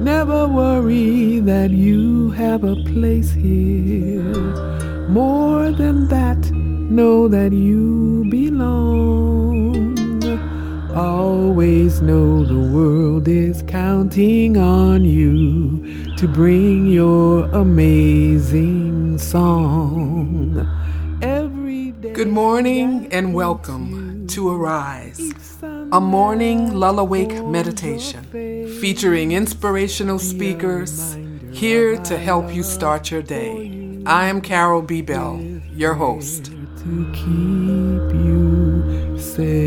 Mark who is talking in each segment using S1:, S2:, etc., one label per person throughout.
S1: Never worry that you have a place here. More than that, know that you belong. Always know the world is counting on you to bring your amazing song.
S2: Good morning and welcome to Arise, a morning lull awake meditation featuring inspirational speakers here to help you start your day. I am Carol B. Bell, your host.
S1: to keep you safe.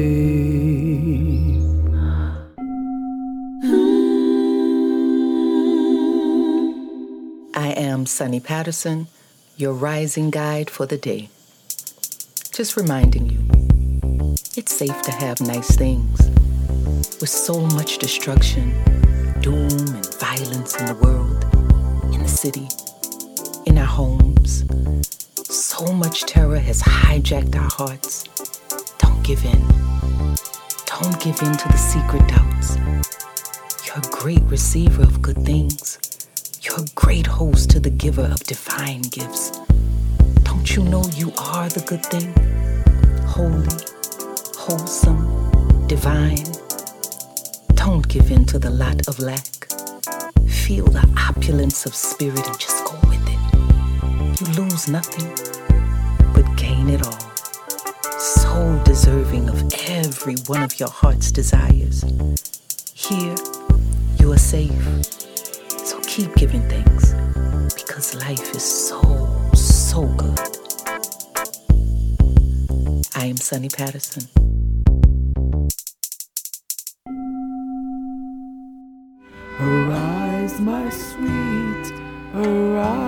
S3: I am Sunny Patterson, your rising guide for the day. Just reminding you, it's safe to have nice things. With so much destruction, doom, and violence in the world, in the city, in our homes, so much terror has hijacked our hearts. Don't give in. Don't give in to the secret doubts. You're a great receiver of good things. You're a great host to the giver of divine gifts. Don't you know you are the good thing? Holy, wholesome, divine. Don't give in to the lot of lack. Feel the opulence of spirit and just go with it. You lose nothing, but gain it all. So deserving of every one of your heart's desires. Here, you are safe. So keep giving thanks because life is so, so good. I am Sunny Patterson.
S1: Arise, my sweet, arise.